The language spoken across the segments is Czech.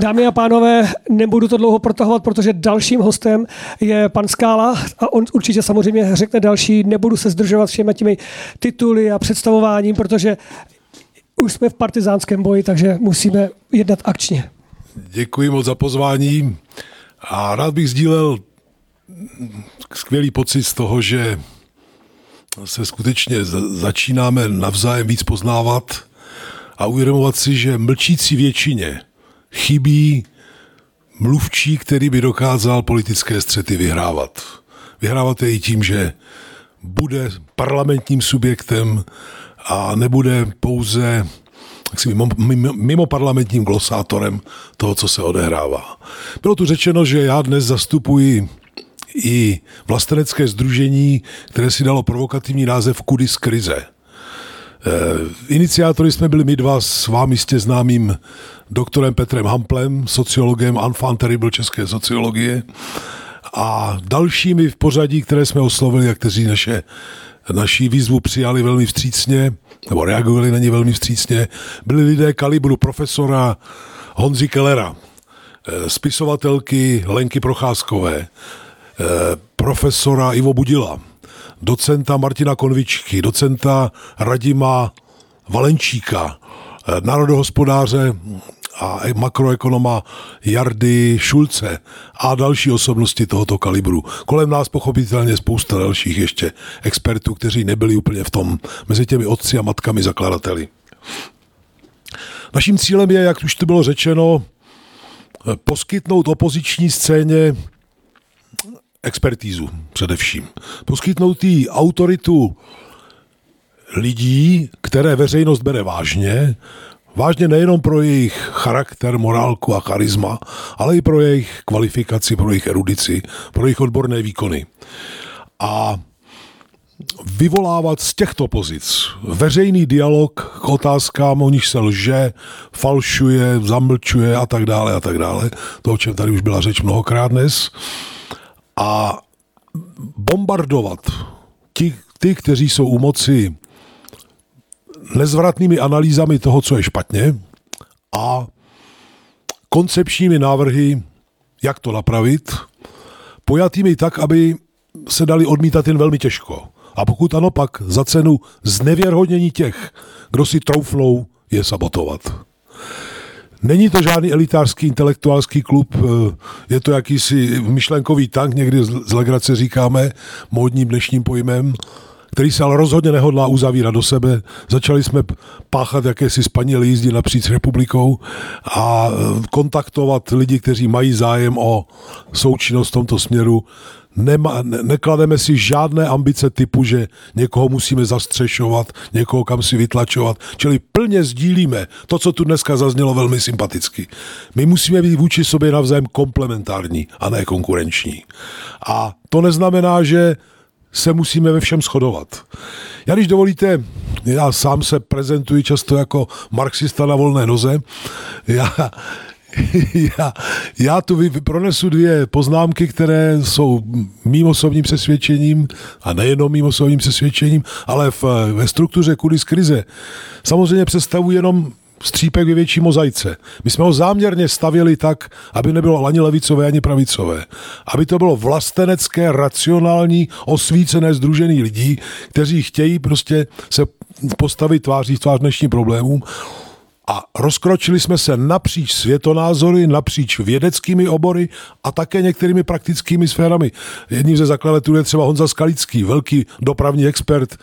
Dámy a pánové, nebudu to dlouho protahovat, protože dalším hostem je pan Skála a on určitě samozřejmě řekne další. Nebudu se zdržovat všemi těmi tituly a představováním, protože už jsme v partizánském boji, takže musíme jednat akčně. Děkuji moc za pozvání a rád bych sdílel skvělý pocit z toho, že se skutečně začínáme navzájem víc poznávat a uvědomovat si, že mlčící většině chybí mluvčí, který by dokázal politické střety vyhrávat. Vyhrávat je i tím, že bude parlamentním subjektem a nebude pouze mimo, mimo, mimo parlamentním glosátorem toho, co se odehrává. Bylo tu řečeno, že já dnes zastupuji i vlastenecké združení, které si dalo provokativní název Kudy z krize. E, iniciátory jsme byli my dva s vámi jistě známým doktorem Petrem Hamplem, sociologem enfant terrible české sociologie. A dalšími v pořadí, které jsme oslovili a kteří naše, naší výzvu přijali velmi vstřícně, nebo reagovali na ně velmi vstřícně, byli lidé kalibru profesora Honzi Kellera, e, spisovatelky Lenky Procházkové, Eh, profesora Ivo Budila, docenta Martina Konvičky, docenta Radima Valenčíka, eh, národohospodáře a makroekonoma Jardy Šulce a další osobnosti tohoto kalibru. Kolem nás pochopitelně spousta dalších ještě expertů, kteří nebyli úplně v tom mezi těmi otci a matkami zakladateli. Naším cílem je, jak už to bylo řečeno, eh, poskytnout opoziční scéně expertízu především. Poskytnout jí autoritu lidí, které veřejnost bere vážně, vážně nejenom pro jejich charakter, morálku a charisma, ale i pro jejich kvalifikaci, pro jejich erudici, pro jejich odborné výkony. A vyvolávat z těchto pozic veřejný dialog k otázkám, o nich se lže, falšuje, zamlčuje a tak dále a tak dále. To, o čem tady už byla řeč mnohokrát dnes a bombardovat ti, ty, kteří jsou u moci nezvratnými analýzami toho, co je špatně a koncepčními návrhy, jak to napravit, pojatými tak, aby se dali odmítat jen velmi těžko. A pokud ano, pak za cenu znevěrhodnění těch, kdo si troufnou je sabotovat. Není to žádný elitářský intelektuálský klub, eh, je to jakýsi myšlenkový tank, někdy z legrace říkáme, módním dnešním pojmem, který se ale rozhodně nehodlá uzavírat do sebe. Začali jsme páchat jakési spanělé jízdy napříč republikou a eh, kontaktovat lidi, kteří mají zájem o součinnost v tomto směru nema, ne, neklademe si žádné ambice typu, že někoho musíme zastřešovat, někoho kam si vytlačovat. Čili plně sdílíme to, co tu dneska zaznělo velmi sympaticky. My musíme být vůči sobě navzájem komplementární a ne konkurenční. A to neznamená, že se musíme ve všem shodovat. Já když dovolíte, já sám se prezentuji často jako marxista na volné noze. Já, já, já tu pronesu dvě poznámky, které jsou mým osobním přesvědčením a nejenom mým osobním přesvědčením, ale v, ve struktuře kudy z krize samozřejmě představují jenom střípek ve větší mozaice. My jsme ho záměrně stavili tak, aby nebylo ani levicové, ani pravicové. Aby to bylo vlastenecké, racionální, osvícené, združený lidí, kteří chtějí prostě se postavit tváří v tvář dnešním problémům a rozkročili jsme se napříč světonázory, napříč vědeckými obory a také některými praktickými sférami. Jedním ze zakladatelů je třeba Honza Skalický, velký dopravní expert,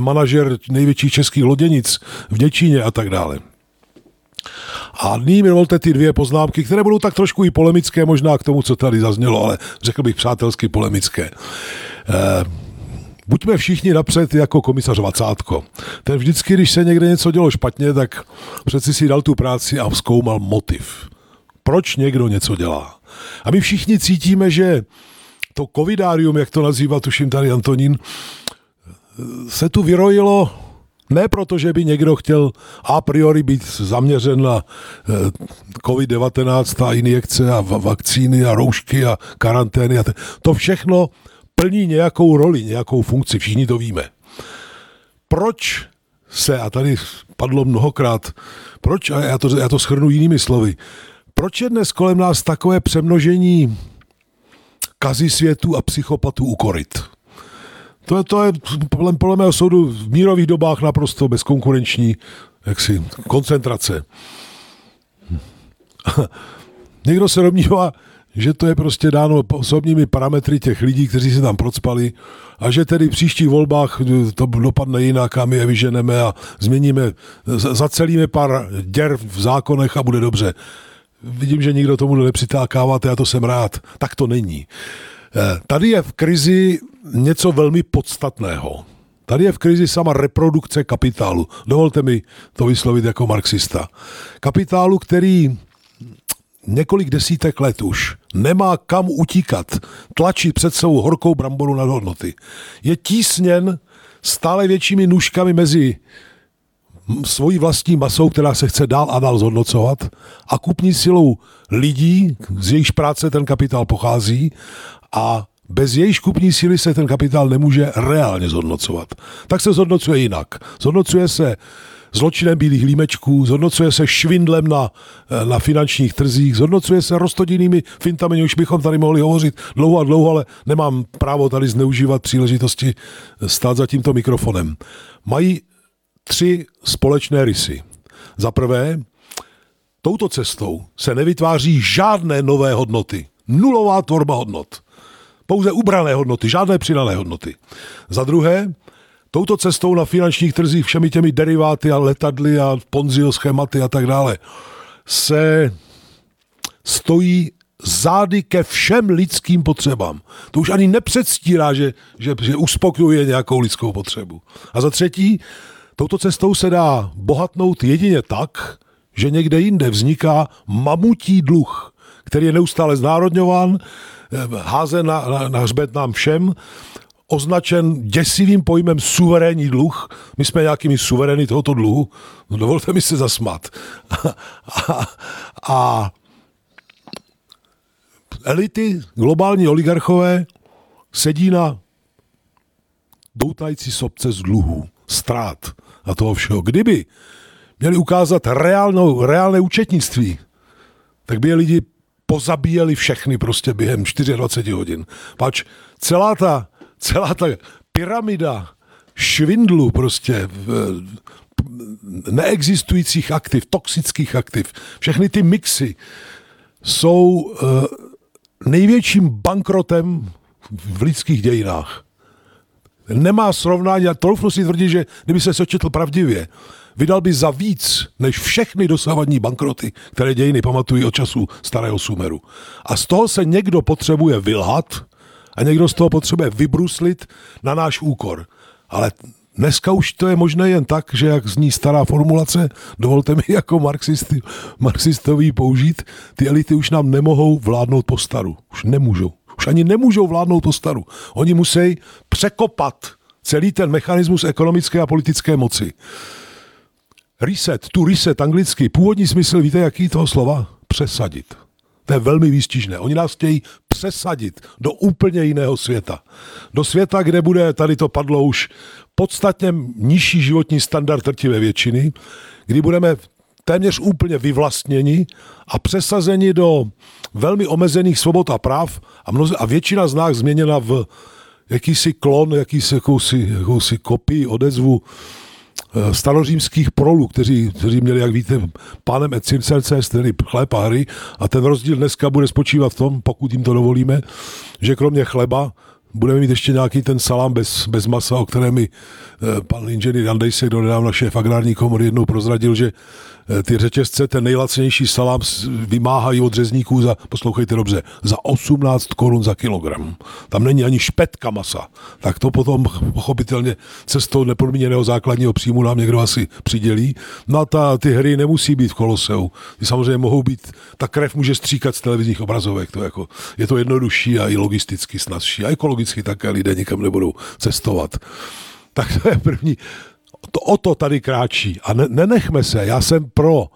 manažer největších českých loděnic v Děčíně a tak dále. A nyní mi dovolte ty dvě poznámky, které budou tak trošku i polemické možná k tomu, co tady zaznělo, ale řekl bych přátelsky polemické. Eh, buďme všichni napřed jako komisař Vacátko. Ten vždycky, když se někde něco dělo špatně, tak přeci si dal tu práci a zkoumal motiv. Proč někdo něco dělá? A my všichni cítíme, že to covidárium, jak to nazývá, tuším tady Antonín, se tu vyrojilo ne proto, že by někdo chtěl a priori být zaměřen na eh, COVID-19 a injekce a vakcíny a roušky a karantény. A to všechno plní nějakou roli, nějakou funkci, všichni to víme. Proč se, a tady padlo mnohokrát, proč, a já to, já to schrnu jinými slovy, Proč je dnes kolem nás takové přemnožení kazy světu a psychopatů u koryt? To je, to je podle, podle mého soudu v mírových dobách naprosto bezkonkurenční jaksi, koncentrace. Někdo se domnívá, že to je prostě dáno osobními parametry těch lidí, kteří se tam procpali a že tedy v příštích volbách to dopadne jinak a my je vyženeme a změníme, zacelíme pár děr v zákonech a bude dobře. Vidím, že nikdo tomu nepřitákáváte a to jsem rád. Tak to není. Eh, tady je v krizi něco velmi podstatného. Tady je v krizi sama reprodukce kapitálu. Dovolte mi to vyslovit jako marxista. Kapitálu, který několik desítek let už nemá kam utíkat, tlačí před sebou horkou bramboru na hodnoty. Je tísněn stále většími nůžkami mezi svojí vlastní masou, která se chce dál a dál zhodnocovat a kupní silou lidí, z jejichž práce ten kapitál pochází a bez jejíž kupní síly se ten kapitál nemůže reálně zhodnocovat. Tak se zhodnocuje jinak. Zhodnocuje se zločinem bílých límečků, zhodnocuje se švindlem na, na finančních trzích, zhodnocuje se rostodinnými fintami, už bychom tady mohli hovořit dlouho a dlouho, ale nemám právo tady zneužívat příležitosti stát za tímto mikrofonem. Mají tři společné rysy. Za prvé, touto cestou se nevytváří žádné nové hodnoty. Nulová tvorba hodnot. Pouze ubrané hodnoty, žádné přidané hodnoty. Za druhé, touto cestou na finančních trzích všemi těmi deriváty a letadly a ponzio schématy a tak dále se stojí zády ke všem lidským potřebám. To už ani nepředstírá, že, že, že uspokojuje nějakou lidskou potřebu. A za třetí, touto cestou se dá bohatnout jedině tak, že někde jinde vzniká mamutí dluh, který je neustále znárodňován, eh, házen na, na, na hřbet nám všem označen děsivým pojmem suverénní dluh. My jsme nějakými suverény tohoto dluhu. No, dovolte mi se zasmat. A, a, elity, globální oligarchové, sedí na doutající sobce z dluhů, ztrát a toho všeho. Kdyby měli ukázat reálnou, reálné účetnictví, tak by je lidi pozabíjeli všechny prostě během 24 hodin. Pač celá ta celá ta pyramida švindlu prostě neexistujících aktiv, toxických aktiv, všechny ty mixy jsou eh, největším bankrotem v lidských dějinách. Nemá srovnání, a troufnu si tvrdit, že kdyby se sočetl pravdivě, vydal by za víc než všechny dosavadní bankroty, které dějiny pamatují od času starého Sumeru. A z toho se někdo potřebuje vylhat, a někdo z toho potřebuje vybruslit na náš úkor. Ale dneska už to je možné jen tak, že jak zní stará formulace, dovolte mi jako marxisty, marxistový použít, ty elity už nám nemohou vládnout po staru. Už nemůžou. Už ani nemůžou vládnout po staru. Oni musí překopat celý ten mechanismus ekonomické a politické moci. Reset, tu reset anglicky, původní smysl, víte, jaký toho slova? Přesadit. To je velmi výstižné. Oni nás chtějí přesadit do úplně jiného světa. Do světa, kde bude, tady to padlo už, podstatně nižší životní standard trtivé většiny, kdy budeme téměř úplně vyvlastněni a přesazeni do velmi omezených svobod a práv a, mnoze, a většina z nás změněna v jakýsi klon, jakýsi, jakousi, jakousi kopii, odezvu starořímských prolů, kteří, kteří měli, jak víte, pánem et circenses, tedy a hry. A ten rozdíl dneska bude spočívat v tom, pokud jim to dovolíme, že kromě chleba budeme mít ještě nějaký ten salám bez, bez masa, o kterém mi eh, pan inženýr Andejsek, kdo nedávno šéf agrární komory, jednou prozradil, že Eh, ty řetězce ten nejlacnější salám vymáhají od řezníků za, poslouchejte dobře, za 18 korun za kilogram. Tam není ani špetka masa. Tak to potom pochopitelně cestou nepodmíněného základního příjmu nám někdo asi přidělí. No a ta, ty hry nemusí být v koloseu. Ty samozřejmě mohou být, ta krev může stříkat z televizních obrazovek. To jako, je to jednodušší a i logisticky snazší. A ekologicky také lidé nikam nebudou cestovat. Tak to je první to, o to tady kráčí. A ne, nenechme se, já jsem pro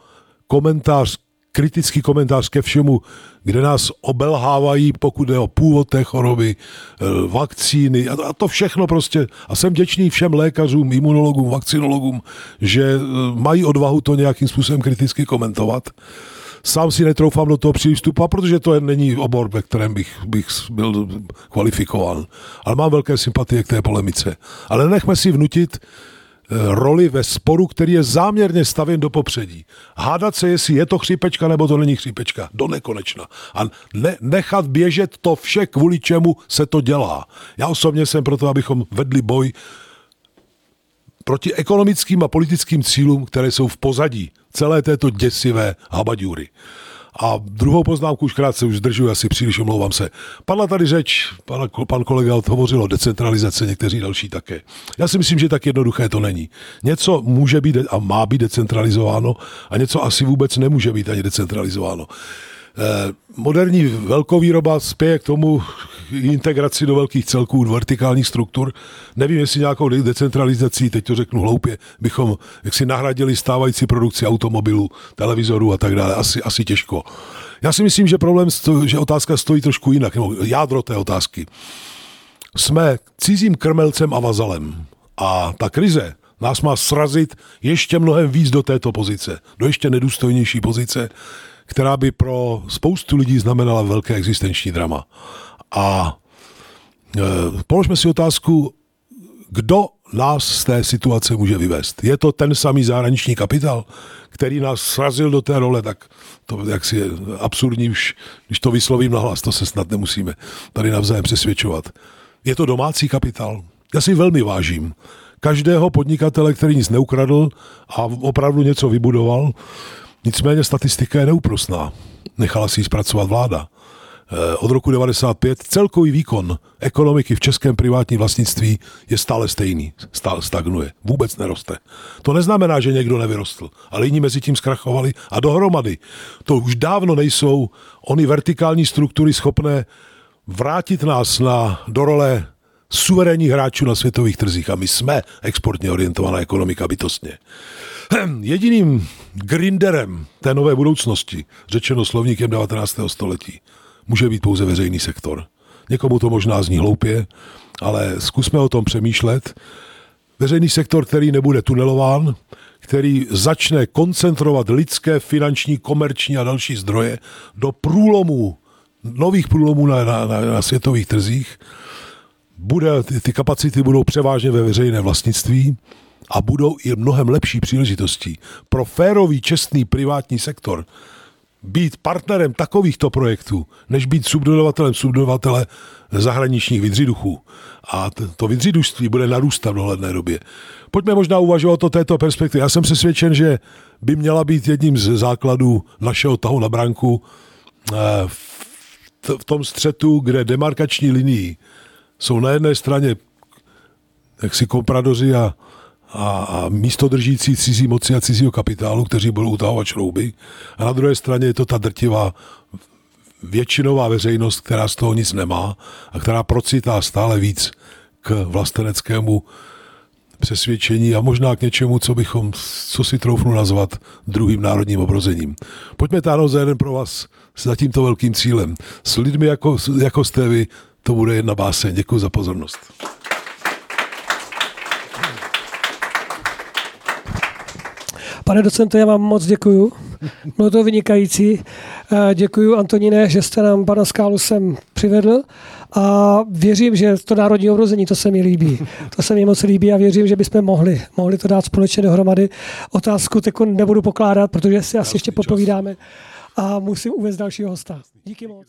komentář, kritický komentář ke všemu, kde nás obelhávají, pokud je o původ té choroby, eh, vakcíny a to, a to všechno prostě. A jsem děčný všem lékařům, imunologům, vakcinologům, že eh, mají odvahu to nějakým způsobem kriticky komentovat. Sám si netroufám do toho vstupovat, protože to není obor, ve kterém bych, bych byl kvalifikován. Ale mám velké sympatie k té polemice. Ale nechme si vnutit roli ve sporu, který je záměrně stavěn do popředí. Hádat se, jestli je to chřipečka nebo to není chřipečka, do nekonečna. A ne, nechat běžet to vše, kvůli čemu se to dělá. Já osobně jsem proto, abychom vedli boj proti ekonomickým a politickým cílům, které jsou v pozadí celé této děsivé habaďury. A druhou poznámku už krátce už zdržuji, asi příliš omlouvám se. Padla tady řeč, pan, pan kolega hovořil o decentralizaci, někteří další také. Já si myslím, že tak jednoduché to není. Něco může být a má být decentralizováno a něco asi vůbec nemůže být ani decentralizováno. Eh, moderní velkovýroba spěje k tomu integraci do velkých celků, do vertikálních struktur. Nevím, jestli nějakou decentralizací, teď to řeknu hloupě, bychom jaksi nahradili stávající produkci automobilů, televizorů a tak dále. Asi, asi těžko. Já si myslím, že problém, že otázka stojí trošku jinak, nebo jádro té otázky. Jsme cizím krmelcem a vazalem. A ta krize nás má srazit ještě mnohem víc do této pozice, do ještě nedůstojnější pozice, která by pro spoustu lidí znamenala velké existenční drama. A e, položme si otázku, kdo nás z té situace může vyvést. Je to ten samý zahraniční kapitál, který nás srazil do té role, tak to jaksi je absurdní už, když to vyslovím nahlas, to se snad nemusíme tady navzájem přesvědčovat. Je to domácí kapitál. Já si velmi vážím každého podnikatele, který nic neukradl a opravdu něco vybudoval, Nicméně statistika je neúprosná. Nechala si ji zpracovat vláda. Eh, od roku 95 celkový výkon ekonomiky v českém privátním vlastnictví je stále stejný, stále stagnuje, vůbec neroste. To neznamená, že někdo nevyrostl, ale jiní mezi tím zkrachovali a dohromady. To už dávno nejsou ony vertikální struktury schopné vrátit nás na, do role suverénních hráčů na světových trzích a my jsme exportně orientovaná ekonomika bytostně. Jediným grinderem té nové budoucnosti, řečeno slovníkem 19. století, může být pouze veřejný sektor. Někomu to možná zní hloupě, ale zkusme o tom přemýšlet. Veřejný sektor, který nebude tunelován, který začne koncentrovat lidské, finanční, komerční a další zdroje do průlomů, nových průlomů na, na, na, na světových trzích, bude, ty, ty kapacity budou převážně ve veřejné vlastnictví a budou i mnohem lepší příležitosti pro férový, čestný privátní sektor být partnerem takovýchto projektů, než být subdodavatelem subdodavatele zahraničních vydřiduchů. A to vydřidužství bude narůstat v dohledné době. Pojďme možná uvažovat o této perspektivě. Já jsem přesvědčen, že by měla být jedním z základů našeho tahu na branku eh, v tom střetu, kde demarkační linii jsou na jedné straně jaksi kompradoři a, a, a místo držící cizí moci a cizího kapitálu, kteří budou utahovat šrouby. A na druhé straně je to ta drtivá většinová veřejnost, která z toho nic nemá a která procitá stále víc k vlasteneckému přesvědčení a možná k něčemu, co bychom, co si troufnu nazvat druhým národním obrozením. Pojďme táhnout za jeden pro vás s tímto velkým cílem. S lidmi, jako, jako jste vy, to bude jedna báseň. Děkuji za pozornost. Pane docente, já vám moc děkuju. Bylo to vynikající. Eh, děkuji, Antoníne, že jste nám pana Skálu sem přivedl a věřím, že to národní obrození, to se mi líbí. To se mi moc líbí a věřím, že bychom mohli, mohli to dát společně dohromady. Otázku teď nebudu pokládat, protože si asi ještě popovídáme a musím uvést dalšího hosta. Díky moc.